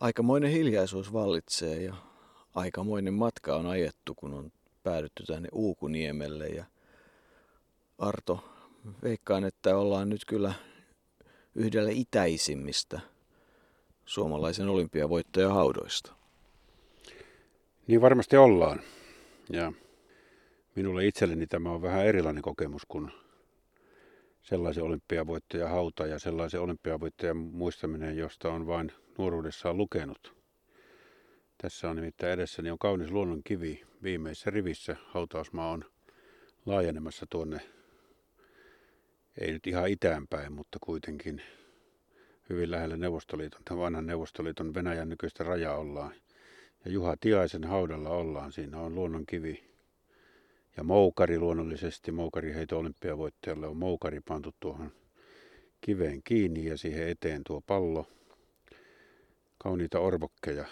aikamoinen hiljaisuus vallitsee ja aikamoinen matka on ajettu, kun on päädytty tänne Uukuniemelle. Ja Arto, veikkaan, että ollaan nyt kyllä yhdellä itäisimmistä suomalaisen olympiavoittajahaudoista. Niin varmasti ollaan. Ja minulle itselleni tämä on vähän erilainen kokemus kuin sellaisen olympiavoittajan hauta ja sellaisen olympiavoittajan muistaminen, josta on vain nuoruudessaan lukenut. Tässä on nimittäin edessäni on kaunis luonnon kivi. Viimeisessä rivissä hautausmaa on laajenemassa tuonne, ei nyt ihan itäänpäin, mutta kuitenkin hyvin lähellä Neuvostoliiton, tämän vanhan Neuvostoliiton Venäjän nykyistä rajaa ollaan. Ja Juha Tiaisen haudalla ollaan. Siinä on luonnon kivi ja moukari luonnollisesti. Moukariheito olympiavoittajalle on moukari pantu tuohon kiveen kiinni ja siihen eteen tuo pallo. Kauniita orvokkeja.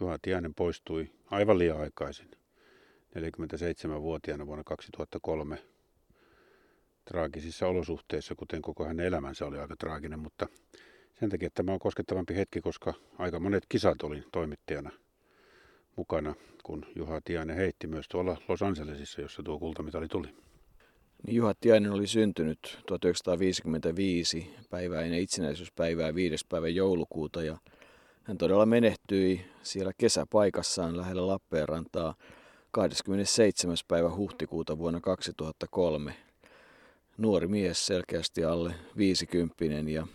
Juha Tiainen poistui aivan liian aikaisin. 47-vuotiaana vuonna 2003 traagisissa olosuhteissa, kuten koko hänen elämänsä oli aika traaginen, mutta sen takia tämä on koskettavampi hetki, koska aika monet kisat olin toimittajana mukana, kun Juha Tiainen heitti myös tuolla Los Angelesissa, jossa tuo kultamitali tuli. Niin Juha Tiainen oli syntynyt 1955 päivää ennen itsenäisyyspäivää 5. päivä joulukuuta ja hän todella menehtyi siellä kesäpaikassaan lähellä Lappeenrantaa 27. päivä huhtikuuta vuonna 2003. Nuori mies selkeästi alle 50 ja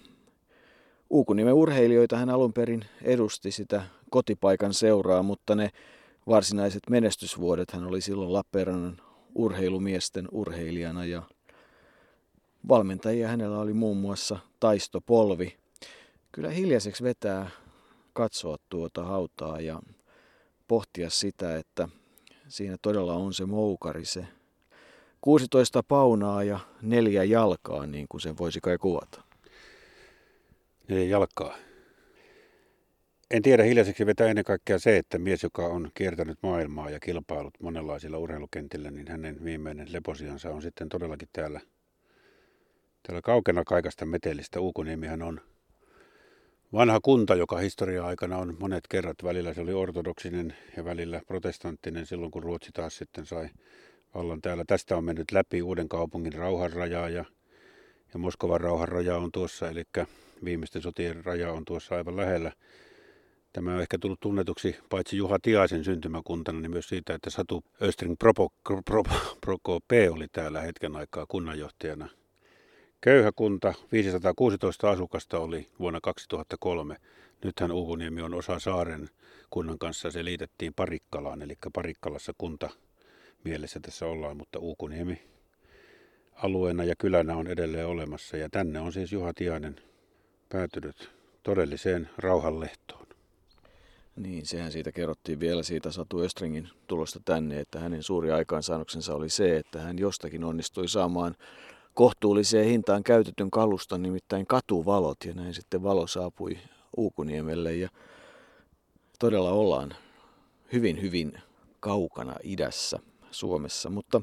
Uukunimen urheilijoita hän alun perin edusti sitä kotipaikan seuraa, mutta ne varsinaiset menestysvuodet hän oli silloin Lappeenrannan urheilumiesten urheilijana ja valmentajia hänellä oli muun muassa Taisto Polvi. Kyllä hiljaiseksi vetää katsoa tuota hautaa ja pohtia sitä, että siinä todella on se moukari, se 16 paunaa ja neljä jalkaa, niin kuin sen voisi kai kuvata. Neljä jalkaa. En tiedä, hiljaiseksi vetää ennen kaikkea se, että mies, joka on kiertänyt maailmaa ja kilpailut monenlaisilla urheilukentillä, niin hänen viimeinen leposiansa on sitten todellakin täällä, täällä kaukena kaikasta metelistä. Uukoniemihän on vanha kunta, joka historia aikana on monet kerrat. Välillä se oli ortodoksinen ja välillä protestanttinen silloin, kun Ruotsi taas sitten sai vallan täällä. Tästä on mennyt läpi uuden kaupungin rauhanrajaa ja, ja Moskovan rauhanraja on tuossa, eli viimeisten sotien raja on tuossa aivan lähellä. Tämä on ehkä tullut tunnetuksi paitsi Juha Tiaisen syntymäkuntana, niin myös siitä, että Satu Östring Prokope oli täällä hetken aikaa kunnanjohtajana. Köyhä kunta, 516 asukasta oli vuonna 2003. Nythän Uuvuniemi on osa saaren kunnan kanssa, se liitettiin Parikkalaan, eli Parikkalassa kunta mielessä tässä ollaan, mutta Uukuniemi alueena ja kylänä on edelleen olemassa. Ja tänne on siis Juha Tiainen päätynyt todelliseen rauhanlehtoon. Niin, sehän siitä kerrottiin vielä siitä Satu Östringin tulosta tänne, että hänen suuri aikaansaannoksensa oli se, että hän jostakin onnistui saamaan kohtuulliseen hintaan käytetyn kaluston, nimittäin katuvalot, ja näin sitten valo saapui Uukuniemelle, ja todella ollaan hyvin, hyvin kaukana idässä Suomessa, mutta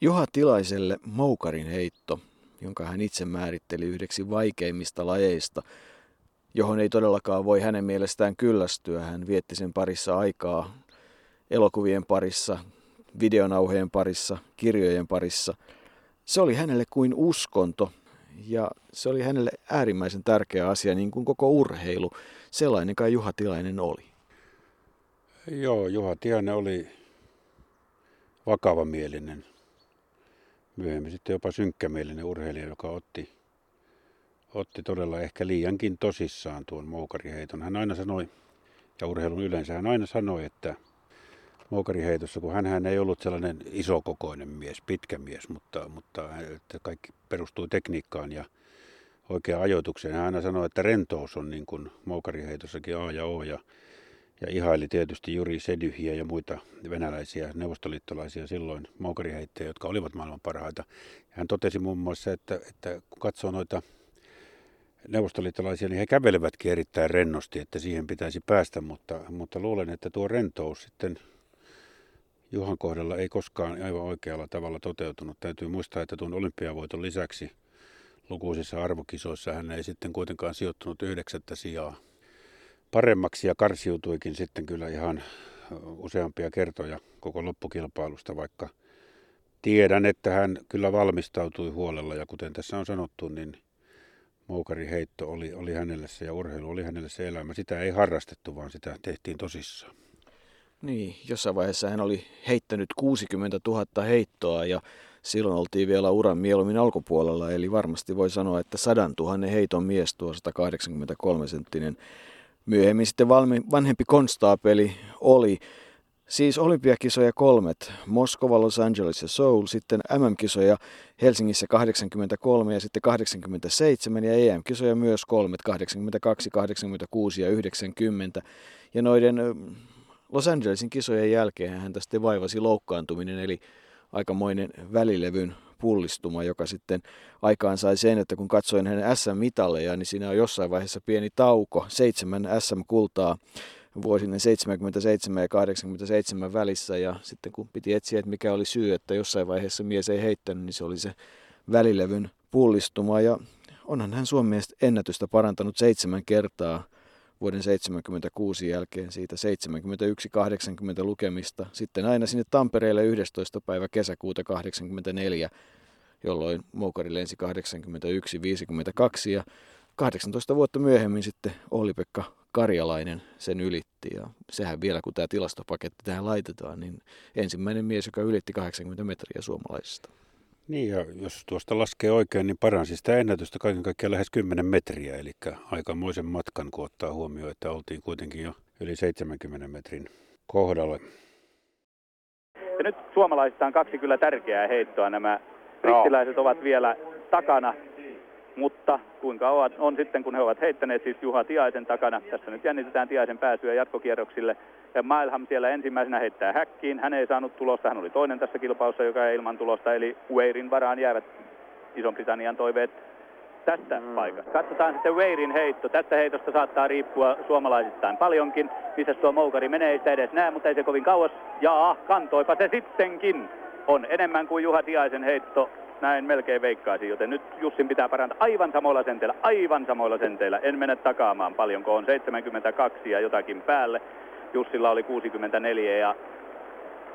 Juha Tilaiselle moukarin heitto, jonka hän itse määritteli yhdeksi vaikeimmista lajeista, johon ei todellakaan voi hänen mielestään kyllästyä. Hän vietti sen parissa aikaa elokuvien parissa, videonauheen parissa, kirjojen parissa. Se oli hänelle kuin uskonto ja se oli hänelle äärimmäisen tärkeä asia, niin kuin koko urheilu. Sellainen kai Juha Tilainen oli. Joo, Juha Tiainen oli vakavamielinen, myöhemmin sitten jopa synkkämielinen urheilija, joka otti otti todella ehkä liiankin tosissaan tuon moukariheiton. Hän aina sanoi, ja urheilun yleensä hän aina sanoi, että moukariheitossa, kun hän ei ollut sellainen isokokoinen mies, pitkä mies, mutta, mutta että kaikki perustui tekniikkaan ja oikeaan ajoitukseen. Hän aina sanoi, että rentous on niin kuin moukariheitossakin A ja O ja, ja ihaili tietysti Juri Sedyhiä ja muita venäläisiä neuvostoliittolaisia silloin moukariheittäjiä, jotka olivat maailman parhaita. Hän totesi muun muassa, että, että kun katsoo noita neuvostoliittolaisia, niin he kävelevätkin erittäin rennosti, että siihen pitäisi päästä, mutta, mutta luulen, että tuo rentous sitten Juhan kohdalla ei koskaan aivan oikealla tavalla toteutunut. Täytyy muistaa, että tuon olympiavoiton lisäksi lukuisissa arvokisoissa hän ei sitten kuitenkaan sijoittunut yhdeksättä sijaa paremmaksi ja karsiutuikin sitten kyllä ihan useampia kertoja koko loppukilpailusta, vaikka tiedän, että hän kyllä valmistautui huolella ja kuten tässä on sanottu, niin heitto oli, oli hänelle se ja urheilu oli hänelle se elämä. Sitä ei harrastettu, vaan sitä tehtiin tosissaan. Niin, jossain vaiheessa hän oli heittänyt 60 000 heittoa ja silloin oltiin vielä uran mieluummin alkupuolella, eli varmasti voi sanoa, että sadan tuhannen heiton mies tuo 183 senttinen. Myöhemmin sitten valmi, vanhempi konstaapeli oli Siis olympiakisoja kolmet, Moskova, Los Angeles ja Seoul, sitten MM-kisoja Helsingissä 83 ja sitten 87 ja EM-kisoja myös kolmet, 82, 86 ja 90. Ja noiden Los Angelesin kisojen jälkeen hän tästä vaivasi loukkaantuminen, eli aikamoinen välilevyn pullistuma, joka sitten aikaan sai sen, että kun katsoin hänen SM-mitalleja, niin siinä on jossain vaiheessa pieni tauko, seitsemän SM-kultaa vuosinen 77 ja 87 välissä. Ja sitten kun piti etsiä, että mikä oli syy, että jossain vaiheessa mies ei heittänyt, niin se oli se välilevyn pullistuma. Ja onhan hän Suomen ennätystä parantanut seitsemän kertaa vuoden 76 jälkeen siitä 71-80 lukemista. Sitten aina sinne Tampereelle 11. päivä kesäkuuta 84, jolloin Moukari lensi 81-52 ja 18 vuotta myöhemmin sitten Olli-Pekka Karjalainen sen ylitti ja sehän vielä kun tämä tilastopaketti tähän laitetaan, niin ensimmäinen mies, joka ylitti 80 metriä suomalaisista. Niin ja jos tuosta laskee oikein, niin paransi sitä ennätystä kaiken kaikkiaan lähes 10 metriä, eli aikamoisen matkan, kun ottaa huomioon, että oltiin kuitenkin jo yli 70 metrin kohdalle. Ja nyt suomalaisista on kaksi kyllä tärkeää heittoa. Nämä brittiläiset ovat vielä takana mutta kuinka ovat, on sitten, kun he ovat heittäneet siis Juha Tiaisen takana. Tässä nyt jännitetään Tiaisen pääsyä jatkokierroksille. Ja Mailham siellä ensimmäisenä heittää häkkiin. Hän ei saanut tulosta, hän oli toinen tässä kilpailussa, joka ei ilman tulosta. Eli Weirin varaan jäävät Ison-Britannian toiveet tästä mm. paikasta. Katsotaan sitten Weirin heitto. Tästä heitosta saattaa riippua suomalaisittain paljonkin. Missä tuo moukari menee, ei sitä edes näe, mutta ei se kovin kauas. Jaa, kantoipa se sittenkin. On enemmän kuin Juha Tiaisen heitto näin melkein veikkaisin, joten nyt Jussin pitää parantaa aivan samoilla senteillä, aivan samoilla senteillä. En mene takaamaan paljonko on 72 ja jotakin päälle. Jussilla oli 64 ja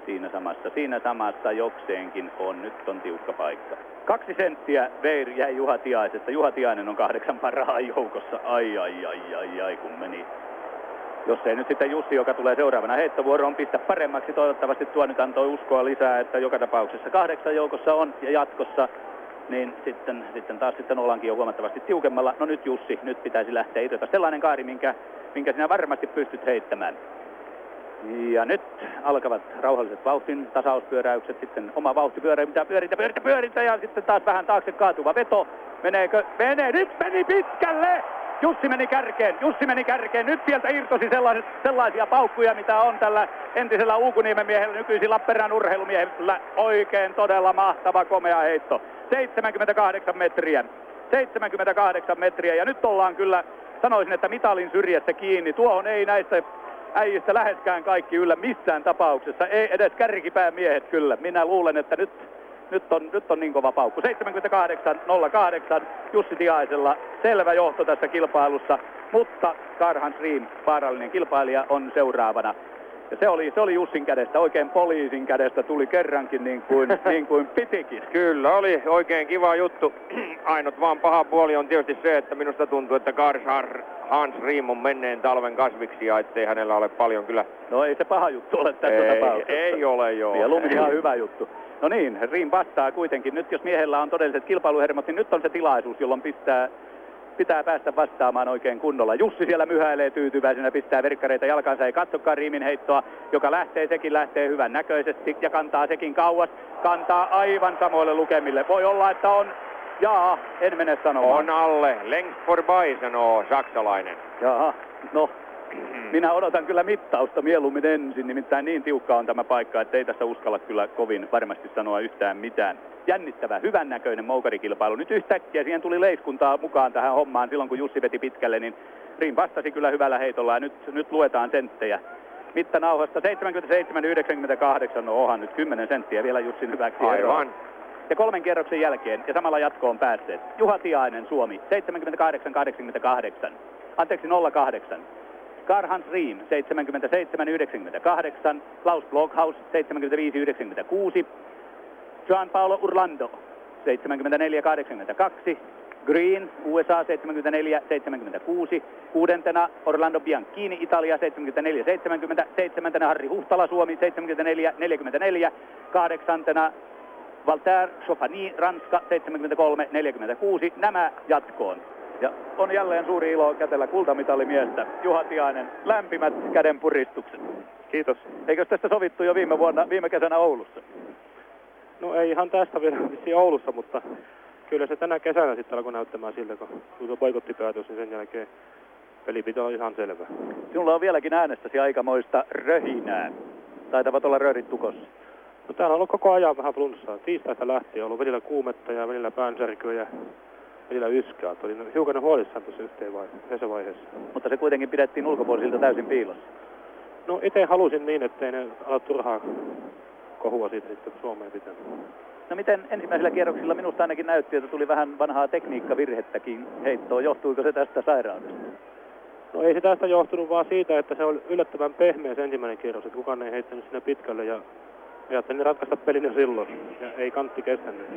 siinä samassa, siinä samassa jokseenkin on. Nyt on tiukka paikka. Kaksi senttiä Veir jäi Juha Tiaisesta. Juha Tiainen on kahdeksan parhaan joukossa. Ai ai ai ai ai kun meni jos ei nyt sitten Jussi, joka tulee seuraavana heittovuoroon, pistä paremmaksi. Toivottavasti tuo nyt antoi uskoa lisää, että joka tapauksessa kahdeksan joukossa on ja jatkossa niin sitten, sitten taas sitten ollaankin jo huomattavasti tiukemmalla. No nyt Jussi, nyt pitäisi lähteä itse sellainen kaari, minkä, minkä sinä varmasti pystyt heittämään. Ja nyt alkavat rauhalliset vauhtin tasauspyöräykset, sitten oma vauhtipyörä, mitä pyöritä, pyöritä, pyöritä ja sitten taas vähän taakse kaatuva veto. Meneekö? Menee, nyt meni pitkälle! Jussi meni kärkeen, Jussi meni kärkeen. Nyt sieltä irtosi sellaiset, sellaisia paukkuja, mitä on tällä entisellä Uukuniemen miehellä, nykyisin Lappeenrannan urheilumiehellä. Oikein todella mahtava, komea heitto. 78 metriä. 78 metriä ja nyt ollaan kyllä, sanoisin, että mitalin syrjässä kiinni. Tuohon ei näistä äijistä läheskään kaikki yllä missään tapauksessa. Ei edes kärkipään miehet kyllä. Minä luulen, että nyt nyt on, nyt on niin kova paukku. 78-08 Jussi Tiaisella selvä johto tässä kilpailussa, mutta Karhan Stream, vaarallinen kilpailija, on seuraavana. Ja se oli, se oli Jussin kädestä, oikein poliisin kädestä tuli kerrankin niin kuin, niin kuin pitikin. Kyllä, oli oikein kiva juttu. Ainut vaan paha puoli on tietysti se, että minusta tuntuu, että Karshar Hans Riim on menneen talven kasviksi ja ettei hänellä ole paljon kyllä... No ei se paha juttu ole tässä ei, tapauksessa. Ei ole joo. Mieluummin ihan hyvä juttu. No niin, Riim vastaa kuitenkin. Nyt jos miehellä on todelliset kilpailuhermot, niin nyt on se tilaisuus, jolloin pistää pitää päästä vastaamaan oikein kunnolla. Jussi siellä myhäilee tyytyväisenä, pistää verkkareita jalkansa, ei katsokaan Riimin heittoa, joka lähtee, sekin lähtee hyvän näköisesti ja kantaa sekin kauas. Kantaa aivan samoille lukemille. Voi olla, että on Jaa, en mene sanomaan. On alle. Längst forby, sanoo saksalainen. Jaa, no minä odotan kyllä mittausta mieluummin ensin, nimittäin niin tiukka on tämä paikka, että ei tässä uskalla kyllä kovin varmasti sanoa yhtään mitään. Jännittävä, hyvännäköinen moukarikilpailu. Nyt yhtäkkiä siihen tuli leiskuntaa mukaan tähän hommaan silloin, kun Jussi veti pitkälle, niin Rin vastasi kyllä hyvällä heitolla ja nyt, nyt luetaan senttejä. Mittanauhasta 77-98, no onhan nyt 10 senttiä vielä Jussin hyväksi. Aivan. Ja kolmen kierroksen jälkeen ja samalla jatkoon päässeet. Juha Tiainen, Suomi, 78-88. Anteeksi, 08. Karl-Hans Riem 77-98, Klaus Blockhaus 75-96, Juan Paolo Urlando 74-82, Green USA 74-76, kuudentena Orlando Bianchini Italia 74-70, seitsemäntenä Harri Huhtala Suomi 74-44, kahdeksantena Walter Chopani Ranska 73-46, nämä jatkoon. Ja on jälleen suuri ilo kätellä kultamitalimiestä Juha Tiainen. Lämpimät kädenpuristukset. Kiitos. Eikö tästä sovittu jo viime vuonna, viime kesänä Oulussa? No ei ihan tästä vielä vissiin Oulussa, mutta kyllä se tänä kesänä sitten alkoi näyttämään siltä, kun tuli boikottipäätös, niin sen jälkeen peli pitää olla ihan selvä. Sinulla on vieläkin äänestäsi aikamoista röhinää. Taitavat olla röörit tukossa. No täällä on ollut koko ajan vähän flunssaa. Tiistaista lähtien on ollut välillä kuumetta ja välillä päänsärkyä ja välillä yskää. Olin hiukan huolissaan tuossa yhteen vaiheessa. vaiheessa. Mutta se kuitenkin pidettiin ulkopuolisilta täysin piilossa. No itse halusin niin, ettei ne ala turhaa kohua siitä sitten Suomeen pitää. No miten ensimmäisillä kierroksilla minusta ainakin näytti, että tuli vähän vanhaa tekniikkavirhettäkin heittoon. Johtuiko se tästä sairaudesta? No ei se tästä johtunut vaan siitä, että se oli yllättävän pehmeä se ensimmäinen kierros, että kukaan ei heittänyt sinne pitkälle ja ajattelin ratkaista pelin jo silloin ja ei kantti kestänyt.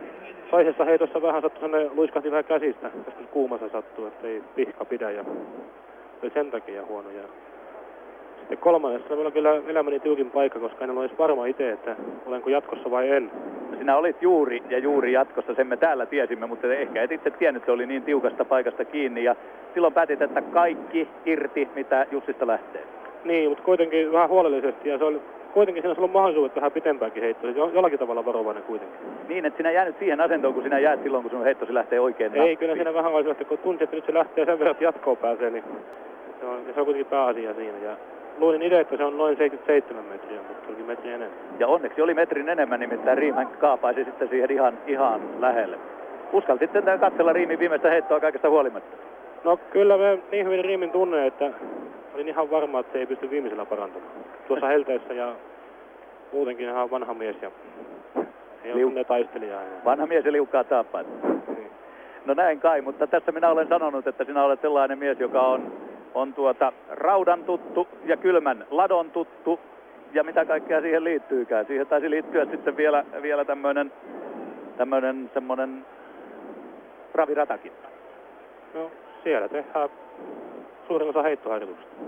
Toisessa heitossa vähän sattui sellainen, luiskahti vähän käsistä, tästä kuumassa sattuu, että ei pihka pidä ja oli sen takia huono. Ja kolmannessa meillä kyllä elämäni tiukin paikka, koska en ole edes varma itse, että olenko jatkossa vai en. Sinä olit juuri ja juuri jatkossa, sen me täällä tiesimme, mutta ehkä et itse tiennyt, se oli niin tiukasta paikasta kiinni ja silloin päätit, että kaikki irti, mitä Jussista lähtee. Niin, mutta kuitenkin vähän huolellisesti ja se oli kuitenkin siinä on ollut mahdollisuudet vähän pitempäänkin heittoa, jollakin tavalla varovainen kuitenkin. Niin, että sinä jäänyt siihen asentoon, kun sinä jäät silloin, kun sun heittosi lähtee oikein Ei, nappiin. kyllä siinä vähän olisi, että kun tunsi, että nyt se lähtee sen verran, että jatkoon pääsee, niin se on, se on kuitenkin pääasia siinä. Ja luulin itse, että se on noin 77 metriä, mutta oli metri enemmän. Ja onneksi oli metrin enemmän, nimittäin Riiman kaapaisi sitten siihen ihan, ihan lähelle. Uskaltit sitten katsella Riimin viimeistä heittoa kaikesta huolimatta? No kyllä me niin hyvin Riimin tunne, että olin ihan varma, että se ei pysty viimeisellä parantamaan. Tuossa helteessä ja muutenkin ihan vanha mies ja ei Liu... ole taistelija enää. Vanha mies ja liukkaa taappaat. Niin. No näin kai, mutta tässä minä olen sanonut, että sinä olet sellainen mies, joka on, on tuota raudan tuttu ja kylmän ladon tuttu ja mitä kaikkea siihen liittyykään. Siihen taisi liittyä sitten vielä, vielä tämmöinen tämmöinen semmoinen raviratakin. No siellä tehdään suurin osa heittoharjoituksista.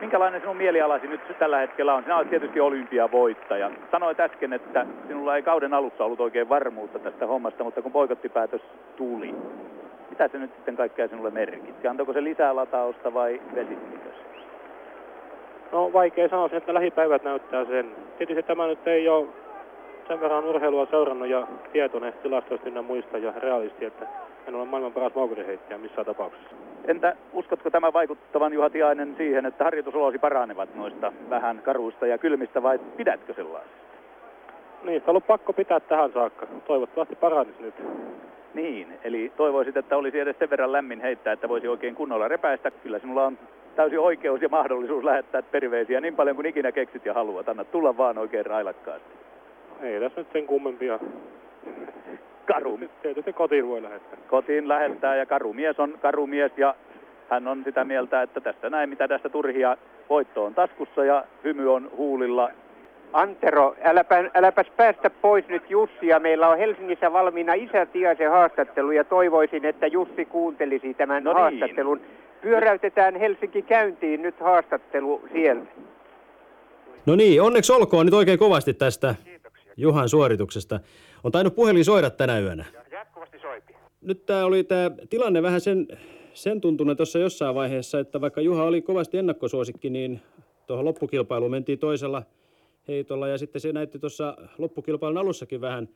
Minkälainen sinun mielialasi nyt tällä hetkellä on? Sinä olet tietysti olympiavoittaja. Sanoit äsken, että sinulla ei kauden alussa ollut oikein varmuutta tästä hommasta, mutta kun poikottipäätös tuli, mitä se nyt sitten kaikkea sinulle merkitsi? Antoiko se lisää latausta vai vesittikö se? No vaikea sanoa sen, että lähipäivät näyttää sen. Tietysti tämä nyt ei ole sen verran urheilua seurannut ja tietoinen tilastoista ja muista ja realisti, että en ole maailman paras maukuriheittäjä missään tapauksessa. Entä uskotko tämä vaikuttavan Juha Tiainen siihen, että harjoitusolosi paranevat noista vähän karuista ja kylmistä vai pidätkö sellaisista? Niistä on ollut pakko pitää tähän saakka. Toivottavasti paranisi nyt. Niin, eli toivoisit, että olisi edes sen verran lämmin heittää, että voisi oikein kunnolla repäistä. Kyllä sinulla on täysin oikeus ja mahdollisuus lähettää terveisiä niin paljon kuin ikinä keksit ja haluat. Anna tulla vaan oikein railakkaasti. Ei tässä nyt sen kummempia karu. Tietysti kotiin voi lähettää. Kotiin lähettää ja karumies on karumies ja hän on sitä mieltä, että tästä näin mitä tästä turhia voitto on taskussa ja hymy on huulilla. Antero, äläpä, äläpäs päästä pois nyt Jussi ja meillä on Helsingissä valmiina isätiaisen haastattelu ja toivoisin, että Jussi kuuntelisi tämän no niin. haastattelun. Pyöräytetään Helsinki käyntiin nyt haastattelu sieltä. No niin, onneksi olkoon nyt oikein kovasti tästä Kiitoksia. Juhan suorituksesta. On tainnut puhelin soida tänä yönä. Jatkuvasti soipi. Nyt tämä oli tämä tilanne vähän sen, sen tuntunut tuossa jossain vaiheessa, että vaikka Juha oli kovasti ennakkosuosikki, niin tuohon loppukilpailuun mentiin toisella heitolla ja sitten se näytti tuossa loppukilpailun alussakin vähän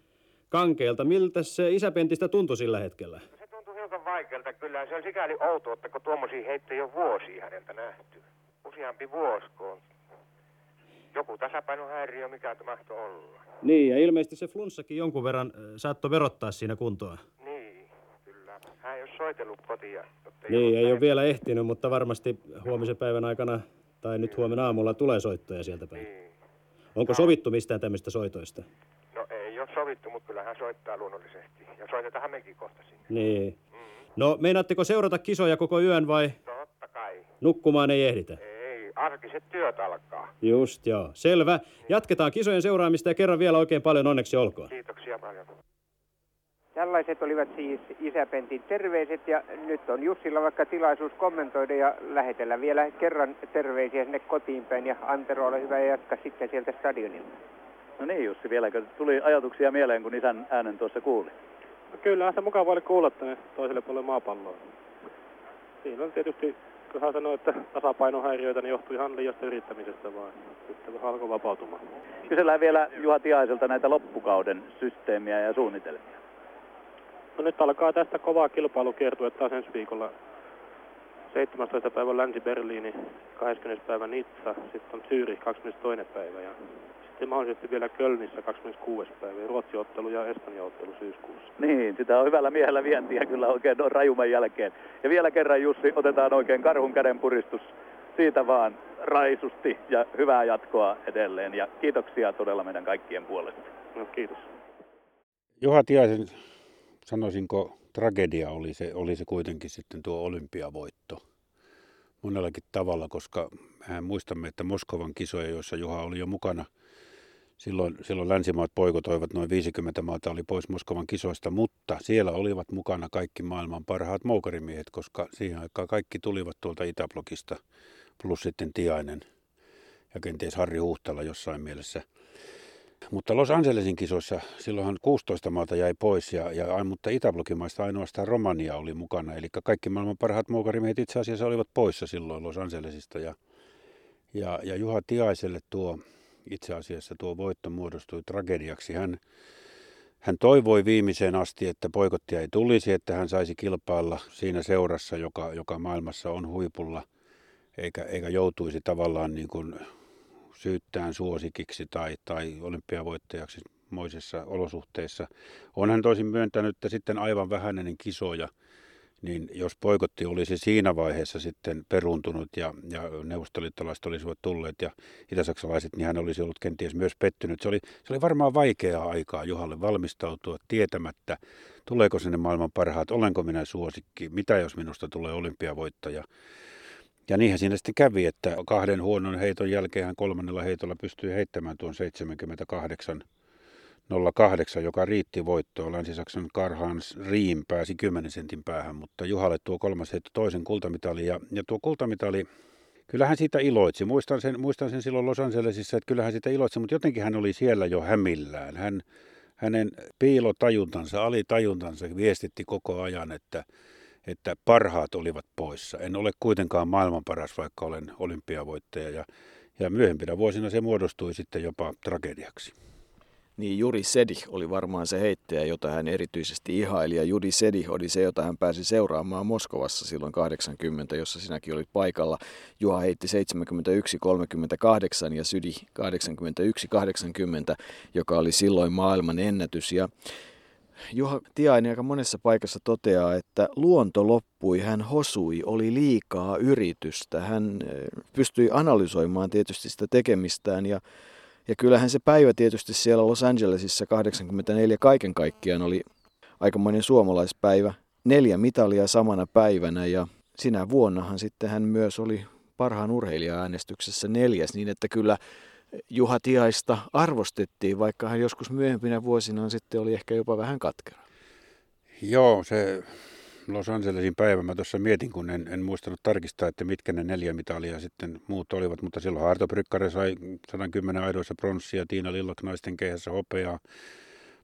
kankeelta. Miltä se isäpentistä tuntui sillä hetkellä? Se tuntui hiukan vaikealta kyllä. Se on sikäli outo, että kun tuommoisia heittoja jo vuosia häneltä nähty. Useampi vuosi, kun joku tasapainohäiriö, mikä mahtoi olla. Niin, ja ilmeisesti se flunssakin jonkun verran saattoi verottaa siinä kuntoa. Niin, kyllä. Hän ei ole soitellut kotia. Niin, ei ole vielä ehtinyt, mutta varmasti huomisen päivän aikana tai nyt huomenna aamulla tulee soittoja sieltä päin. Niin. Onko sovittu mistään tämmöistä soitoista? No ei ole sovittu, mutta kyllä hän soittaa luonnollisesti. Ja soitetaan mekin kohta sinne. Niin. Mm. No meinaatteko seurata kisoja koko yön vai? Totta kai. Nukkumaan ei ehditä. Ei, arkiset työt alkaa. Just joo. Selvä. Jatketaan kisojen seuraamista ja kerran vielä oikein paljon onneksi olkoon. Kiitoksia paljon. Tällaiset olivat siis Isäpentin terveiset ja nyt on Jussilla vaikka tilaisuus kommentoida ja lähetellä vielä kerran terveisiä sinne kotiin päin ja Antero ole hyvä ja jatka sitten sieltä stadionilta. No niin Jussi, vieläkö tuli ajatuksia mieleen, kun isän äänen tuossa kuuli? No kyllähän se mukava oli kuulla tänne toiselle puolelle maapalloa. Siinä on tietysti, kun hän sanoi, että tasapainohäiriöitä niin johtui ihan liiasta yrittämisestä vaan. Sitten vähän alkoi vapautumaan. Kysellään vielä Juha Tiaiselta näitä loppukauden systeemiä ja suunnitelmia. No nyt alkaa tästä kovaa kilpailukiertue taas ensi viikolla. 17. päivä Länsi-Berliini, 20. päivä Nizza, sitten on Zürich 22. päivä ja sitten mahdollisesti vielä Kölnissä 26. päivä, Ruotsi-ottelu ja Espanja-ottelu syyskuussa. Niin, sitä on hyvällä miehellä vientiä kyllä oikein noin rajuman jälkeen. Ja vielä kerran Jussi, otetaan oikein karhun käden puristus siitä vaan raisusti ja hyvää jatkoa edelleen. Ja kiitoksia todella meidän kaikkien puolesta. No kiitos. Juha Tiaisen, sanoisinko, tragedia oli se, oli se kuitenkin sitten tuo olympiavoitto monellakin tavalla, koska mehän muistamme, että Moskovan kisoja, joissa Juha oli jo mukana, silloin, silloin länsimaat poikotoivat, noin 50 maata oli pois Moskovan kisoista, mutta siellä olivat mukana kaikki maailman parhaat moukarimiehet, koska siihen aikaan kaikki tulivat tuolta Itäblokista, plus sitten Tiainen ja kenties Harri Huhtala jossain mielessä – mutta Los Angelesin kisoissa silloinhan 16 maata jäi pois, ja, ja, mutta Itäblokimaista ainoastaan Romania oli mukana. Eli kaikki maailman parhaat moukarimiehet itse asiassa olivat poissa silloin Los Angelesista. Ja, ja, ja Juha Tiaiselle tuo itse asiassa tuo voitto muodostui tragediaksi. Hän, hän toivoi viimeiseen asti, että poikottia ei tulisi, että hän saisi kilpailla siinä seurassa, joka, joka maailmassa on huipulla, eikä, eikä joutuisi tavallaan niin kuin syyttään suosikiksi tai, tai olympiavoittajaksi moisessa olosuhteissa. On hän toisin myöntänyt, että sitten aivan vähäinen kisoja, niin jos poikotti olisi siinä vaiheessa sitten peruntunut ja, ja neuvostoliittolaiset olisivat tulleet ja itäsaksalaiset, niin hän olisi ollut kenties myös pettynyt. Se oli, se oli varmaan vaikeaa aikaa Juhalle valmistautua tietämättä, tuleeko sinne maailman parhaat, olenko minä suosikki, mitä jos minusta tulee olympiavoittaja. Ja niinhän siinä sitten kävi, että kahden huonon heiton jälkeen hän kolmannella heitolla pystyi heittämään tuon 78 08, joka riitti voittoon. Länsi-Saksan Karhans Riim pääsi 10 sentin päähän, mutta Juhalle tuo kolmas heitto toisen kultamitali. Ja, ja tuo kultamitali, kyllähän siitä iloitsi. Muistan sen, muistan sen silloin Los Angelesissa, että kyllähän siitä iloitsi, mutta jotenkin hän oli siellä jo hämillään. Hän, hänen piilotajuntansa, alitajuntansa viestitti koko ajan, että että parhaat olivat poissa. En ole kuitenkaan maailman paras, vaikka olen olympiavoittaja ja, ja myöhempinä vuosina se muodostui sitten jopa tragediaksi. Niin Juri Sedi oli varmaan se heittäjä, jota hän erityisesti ihaili. Ja Juri Sedi oli se, jota hän pääsi seuraamaan Moskovassa silloin 80, jossa sinäkin olit paikalla. Juha heitti 71-38 ja Sydi 81-80, joka oli silloin maailman ennätys. Ja Juha Tiainen aika monessa paikassa toteaa, että luonto loppui, hän hosui, oli liikaa yritystä. Hän eh, pystyi analysoimaan tietysti sitä tekemistään ja, ja kyllähän se päivä tietysti siellä Los Angelesissa 84 kaiken kaikkiaan oli aikamoinen suomalaispäivä. Neljä mitalia samana päivänä ja sinä vuonnahan sitten hän myös oli parhaan urheilija-äänestyksessä neljäs, niin että kyllä Juha Tiaista arvostettiin, vaikka hän joskus myöhempinä vuosina sitten oli ehkä jopa vähän katkera. Joo, se Los Angelesin päivä, mä tuossa mietin, kun en, en muistanut tarkistaa, että mitkä ne neljä mitalia sitten muut olivat, mutta silloin Arto Brykkare sai 110 aidoissa pronssia, Tiina Lillak naisten keihässä hopeaa,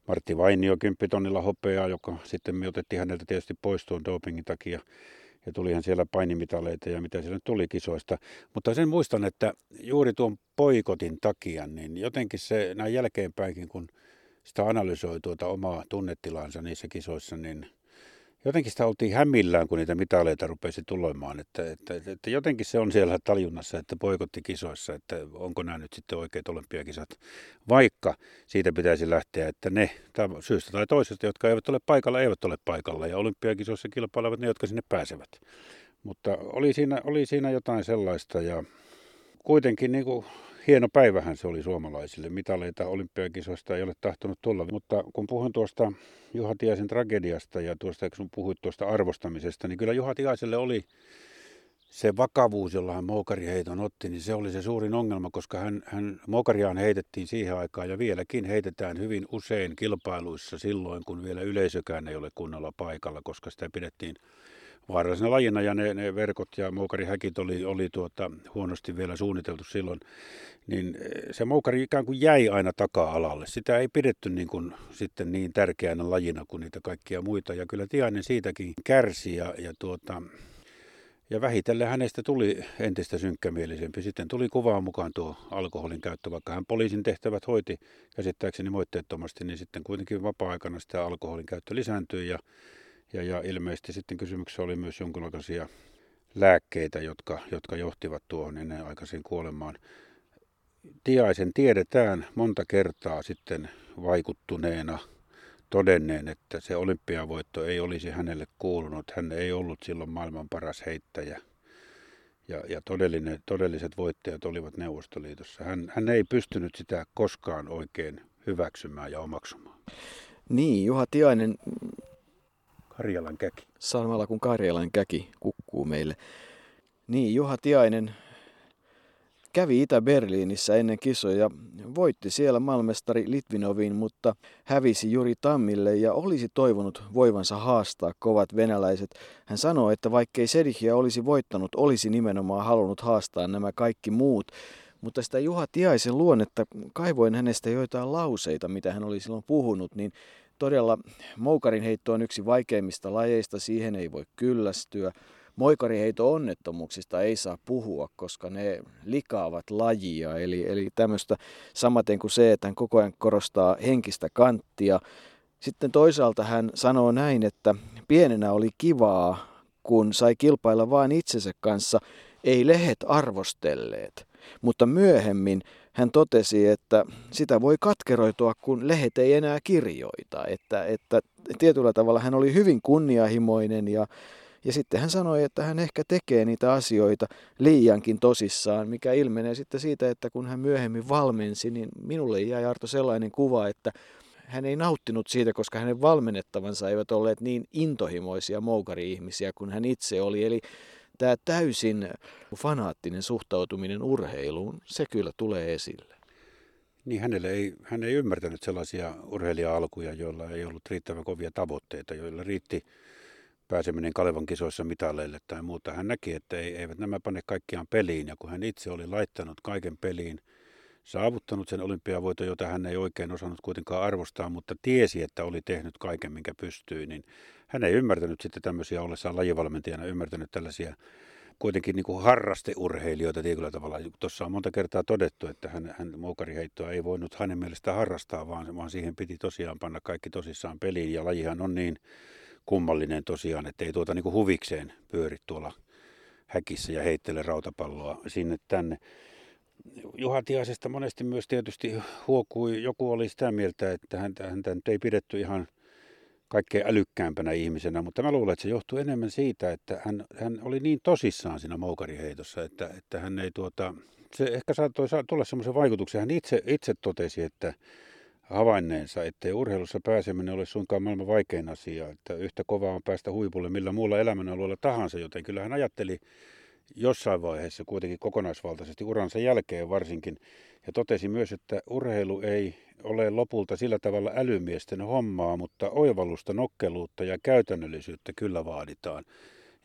Martti Vainio kymppitonnilla hopeaa, joka sitten me otettiin häneltä tietysti pois dopingin takia ja tulihan siellä painimitaleita ja mitä siellä tuli kisoista. Mutta sen muistan, että juuri tuon poikotin takia, niin jotenkin se näin jälkeenpäinkin, kun sitä analysoi tuota omaa tunnetilansa niissä kisoissa, niin jotenkin sitä oltiin hämillään, kun niitä mitaleita rupesi tulemaan. Että, että, että jotenkin se on siellä tajunnassa, että poikotti kisoissa, että onko nämä nyt sitten oikeat olympiakisat. Vaikka siitä pitäisi lähteä, että ne syystä tai toisesta, jotka eivät ole paikalla, eivät ole paikalla. Ja olympiakisoissa kilpailevat ne, jotka sinne pääsevät. Mutta oli siinä, oli siinä jotain sellaista ja kuitenkin niin kuin hieno päivähän se oli suomalaisille. Mitaleita olympiakisoista ei ole tahtonut tulla. Mutta kun puhun tuosta Juha Tiaisen tragediasta ja tuosta, kun puhuit tuosta arvostamisesta, niin kyllä Juha Tiaiselle oli se vakavuus, jolla hän moukariheiton otti, niin se oli se suurin ongelma, koska hän, hän moukariaan heitettiin siihen aikaan ja vieläkin heitetään hyvin usein kilpailuissa silloin, kun vielä yleisökään ei ole kunnolla paikalla, koska sitä pidettiin vaarallisena lajina ja ne, ne verkot ja moukarihäkit oli, oli tuota, huonosti vielä suunniteltu silloin, niin eh, se moukari ikään kuin jäi aina taka-alalle. Sitä ei pidetty niin, kuin, sitten niin tärkeänä lajina kuin niitä kaikkia muita ja kyllä Tiainen siitäkin kärsi ja, ja tuota, ja vähitellen hänestä tuli entistä synkkämielisempi. Sitten tuli kuvaan mukaan tuo alkoholin käyttö, vaikka hän poliisin tehtävät hoiti käsittääkseni moitteettomasti, niin sitten kuitenkin vapaa-aikana sitä alkoholin käyttö lisääntyi ja, ja, ja ilmeisesti sitten kysymyksessä oli myös jonkinlaisia lääkkeitä, jotka, jotka johtivat tuohon ennenaikaiseen kuolemaan. Tiaisen tiedetään monta kertaa sitten vaikuttuneena – todenneen, että se olympiavoitto ei olisi hänelle kuulunut. Hän ei ollut silloin maailman paras heittäjä. Ja, ja todellinen, todelliset voittajat olivat Neuvostoliitossa. Hän, hän ei pystynyt sitä koskaan oikein hyväksymään ja omaksumaan. Niin, Juha Tiainen. Karjalan käki. Samalla kun Karjalan käki kukkuu meille. Niin, Juha Tiainen kävi Itä-Berliinissä ennen kisoja, voitti siellä malmestari Litvinovin, mutta hävisi Juri Tammille ja olisi toivonut voivansa haastaa kovat venäläiset. Hän sanoi, että vaikkei Sedichia olisi voittanut, olisi nimenomaan halunnut haastaa nämä kaikki muut. Mutta sitä Juha Tiaisen luonnetta, kaivoin hänestä joitain lauseita, mitä hän oli silloin puhunut, niin todella moukarin heitto on yksi vaikeimmista lajeista, siihen ei voi kyllästyä. Moikariheito onnettomuuksista ei saa puhua, koska ne likaavat lajia. Eli, eli tämmöistä samaten kuin se, että hän koko ajan korostaa henkistä kanttia. Sitten toisaalta hän sanoo näin, että pienenä oli kivaa, kun sai kilpailla vain itsensä kanssa, ei lehet arvostelleet. Mutta myöhemmin hän totesi, että sitä voi katkeroitua, kun lehet ei enää kirjoita. Että, että tietyllä tavalla hän oli hyvin kunnianhimoinen ja ja sitten hän sanoi, että hän ehkä tekee niitä asioita liiankin tosissaan, mikä ilmenee sitten siitä, että kun hän myöhemmin valmensi, niin minulle jäi Arto sellainen kuva, että hän ei nauttinut siitä, koska hänen valmennettavansa eivät olleet niin intohimoisia moukari-ihmisiä kuin hän itse oli. Eli tämä täysin fanaattinen suhtautuminen urheiluun, se kyllä tulee esille. Niin hänelle ei, hän ei ymmärtänyt sellaisia urheilija-alkuja, joilla ei ollut riittävän kovia tavoitteita, joilla riitti pääseminen Kalevan kisoissa mitaleille tai muuta. Hän näki, että ei, eivät nämä pane kaikkiaan peliin ja kun hän itse oli laittanut kaiken peliin, saavuttanut sen olympiavoiton, jota hän ei oikein osannut kuitenkaan arvostaa, mutta tiesi, että oli tehnyt kaiken, minkä pystyi, niin hän ei ymmärtänyt sitten tämmöisiä ollessaan lajivalmentajana, ymmärtänyt tällaisia kuitenkin niin kuin harrasteurheilijoita tietyllä tavalla. Tuossa on monta kertaa todettu, että hän, hän moukariheittoa ei voinut hänen mielestä harrastaa, vaan, vaan siihen piti tosiaan panna kaikki tosissaan peliin. Ja lajihan on niin kummallinen tosiaan, että ei tuota niin kuin huvikseen pyöri tuolla häkissä ja heittele rautapalloa sinne tänne. Juha Tiasesta monesti myös tietysti huokui, joku oli sitä mieltä, että häntä, häntä ei pidetty ihan kaikkein älykkäämpänä ihmisenä, mutta mä luulen, että se johtuu enemmän siitä, että hän, hän oli niin tosissaan siinä moukariheitossa, että, että hän ei tuota, se ehkä saattoi tulla semmoisen vaikutuksen. Hän itse, itse totesi, että havainneensa, ettei urheilussa pääseminen ole suinkaan maailman vaikein asia, että yhtä kovaa on päästä huipulle millä muulla elämänalueella tahansa, joten kyllä hän ajatteli jossain vaiheessa kuitenkin kokonaisvaltaisesti uransa jälkeen varsinkin, ja totesi myös, että urheilu ei ole lopulta sillä tavalla älymiesten hommaa, mutta oivallusta, nokkeluutta ja käytännöllisyyttä kyllä vaaditaan.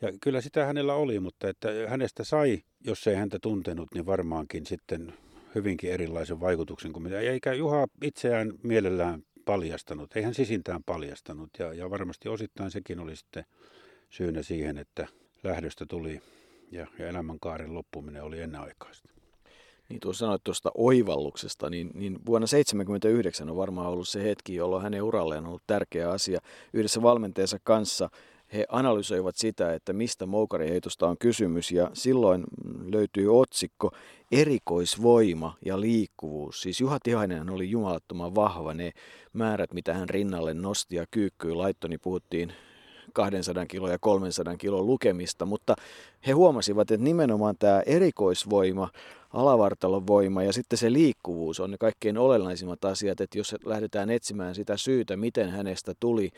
Ja kyllä sitä hänellä oli, mutta että hänestä sai, jos ei häntä tuntenut, niin varmaankin sitten hyvinkin erilaisen vaikutuksen kuin mitä. Eikä Juha itseään mielellään paljastanut, ei hän sisintään paljastanut. Ja, ja varmasti osittain sekin oli sitten syynä siihen, että lähdöstä tuli ja, ja elämänkaaren loppuminen oli ennenaikaista. Niin tuossa sanoit tuosta oivalluksesta, niin, niin vuonna 1979 on varmaan ollut se hetki, jolloin hänen uralleen on ollut tärkeä asia yhdessä valmentajansa kanssa – he analysoivat sitä, että mistä moukariheitosta on kysymys ja silloin löytyy otsikko erikoisvoima ja liikkuvuus. Siis Juha Tihainen oli jumalattoman vahva. Ne määrät, mitä hän rinnalle nosti ja kyykkyy laittoi, niin puhuttiin 200 kilo ja 300 kilon lukemista, mutta he huomasivat, että nimenomaan tämä erikoisvoima, alavartalon voima ja sitten se liikkuvuus on ne kaikkein olennaisimmat asiat, että jos lähdetään etsimään sitä syytä, miten hänestä tuli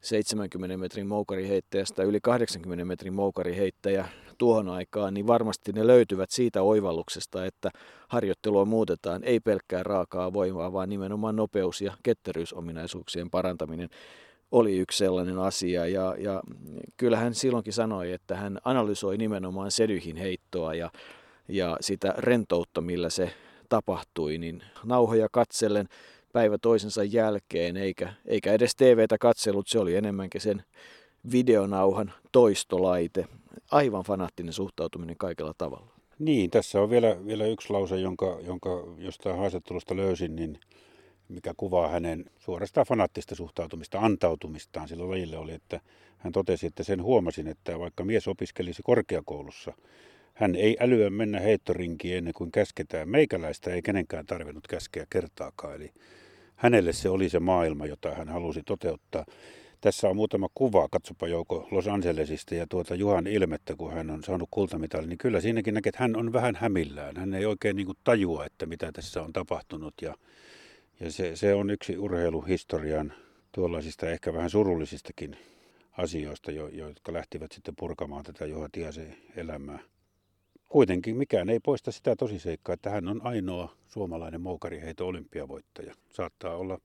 70 metrin moukariheittäjästä yli 80 metrin moukariheittäjä tuohon aikaan, niin varmasti ne löytyvät siitä oivalluksesta, että harjoittelua muutetaan ei pelkkää raakaa voimaa, vaan nimenomaan nopeus- ja ketteryysominaisuuksien parantaminen oli yksi sellainen asia. Ja, ja kyllä hän silloinkin sanoi, että hän analysoi nimenomaan sedyhin heittoa ja, ja sitä rentoutta, millä se tapahtui, niin nauhoja katsellen päivä toisensa jälkeen, eikä, eikä edes TVtä katsellut, se oli enemmänkin sen videonauhan toistolaite. Aivan fanaattinen suhtautuminen kaikella tavalla. Niin, tässä on vielä, vielä yksi lause, jonka, jonka jostain haastattelusta löysin, niin mikä kuvaa hänen suorastaan fanaattista suhtautumista, antautumistaan sillä lajille oli, että hän totesi, että sen huomasin, että vaikka mies opiskelisi korkeakoulussa, hän ei älyä mennä heittorinkiin ennen kuin käsketään. Meikäläistä ei kenenkään tarvinnut käskeä kertaakaan. Eli hänelle se oli se maailma, jota hän halusi toteuttaa. Tässä on muutama kuva, katsopa Jouko Los Angelesista ja tuota Juhan ilmettä, kun hän on saanut kultamitalin, niin kyllä siinäkin näkee, että hän on vähän hämillään. Hän ei oikein niin tajua, että mitä tässä on tapahtunut ja, ja se, se on yksi urheiluhistorian tuollaisista ehkä vähän surullisistakin asioista, jo, jotka lähtivät sitten purkamaan tätä Juha Tiasen elämää. Kuitenkin mikään ei poista sitä tosiseikkaa, että hän on ainoa suomalainen moukariheito olympiavoittaja. Saattaa olla,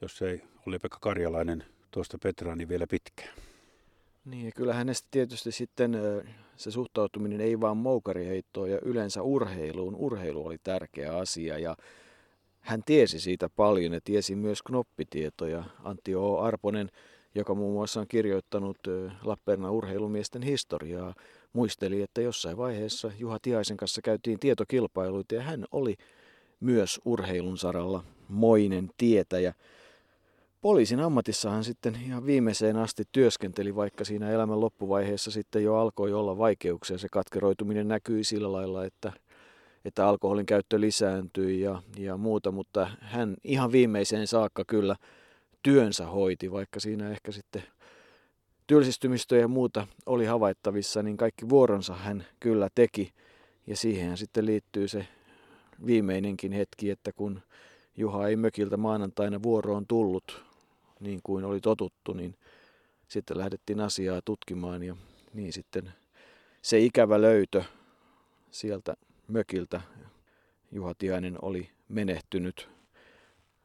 jos ei oli Pekka Karjalainen tuosta Petra, niin vielä pitkään. Niin, kyllä hänestä tietysti sitten se suhtautuminen ei vaan moukariheittoon ja yleensä urheiluun. Urheilu oli tärkeä asia ja hän tiesi siitä paljon ja tiesi myös knoppitietoja. Antti O. Arponen, joka muun muassa on kirjoittanut Lappeenrannan urheilumiesten historiaa, muisteli, että jossain vaiheessa Juha Tiaisen kanssa käytiin tietokilpailuita ja hän oli myös urheilun saralla moinen tietäjä. Poliisin ammatissahan sitten ihan viimeiseen asti työskenteli, vaikka siinä elämän loppuvaiheessa sitten jo alkoi olla vaikeuksia. Se katkeroituminen näkyi sillä lailla, että, että alkoholin käyttö lisääntyi ja, ja muuta, mutta hän ihan viimeiseen saakka kyllä työnsä hoiti, vaikka siinä ehkä sitten tylsistymistä ja muuta oli havaittavissa, niin kaikki vuoronsa hän kyllä teki. Ja siihen sitten liittyy se viimeinenkin hetki, että kun Juha ei mökiltä maanantaina vuoroon tullut, niin kuin oli totuttu, niin sitten lähdettiin asiaa tutkimaan ja niin sitten se ikävä löytö sieltä mökiltä Juha Tiainen oli menehtynyt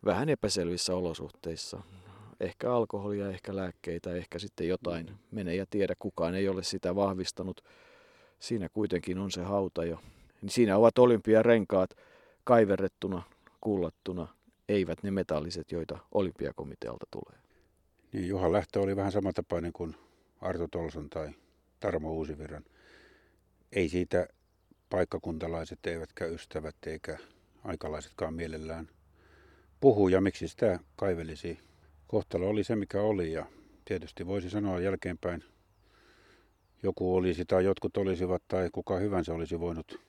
vähän epäselvissä olosuhteissa ehkä alkoholia, ehkä lääkkeitä, ehkä sitten jotain. Mene ja tiedä, kukaan ei ole sitä vahvistanut. Siinä kuitenkin on se hauta jo. Siinä ovat olympiarenkaat kaiverrettuna, kullattuna, eivät ne metalliset, joita olympiakomitealta tulee. Niin, Juhan lähtö oli vähän samantapainen kuin Arto Tolson tai Tarmo Uusivirran. Ei siitä paikkakuntalaiset eivätkä ystävät eikä aikalaisetkaan mielellään puhu. Ja miksi sitä kaivelisi? Kohtalo oli se, mikä oli. Ja tietysti voisi sanoa jälkeenpäin, joku olisi tai jotkut olisivat tai kuka hyvänsä olisi voinut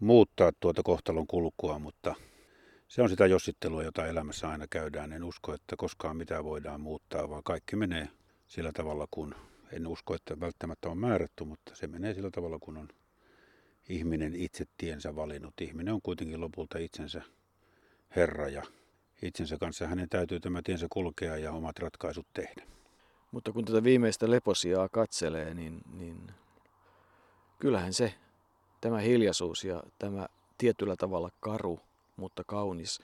muuttaa tuota kohtalon kulkua, mutta se on sitä jossittelua, jota elämässä aina käydään. En usko, että koskaan mitään voidaan muuttaa, vaan kaikki menee sillä tavalla, kun en usko, että välttämättä on määrätty, mutta se menee sillä tavalla, kun on ihminen itse tiensä valinnut. Ihminen on kuitenkin lopulta itsensä herra ja itsensä kanssa hänen täytyy tämä tiensä kulkea ja omat ratkaisut tehdä. Mutta kun tätä viimeistä leposiaa katselee, niin, niin kyllähän se, tämä hiljaisuus ja tämä tietyllä tavalla karu, mutta kaunis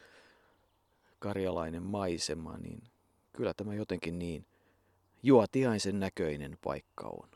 karjalainen maisema, niin kyllä tämä jotenkin niin juotiaisen näköinen paikka on.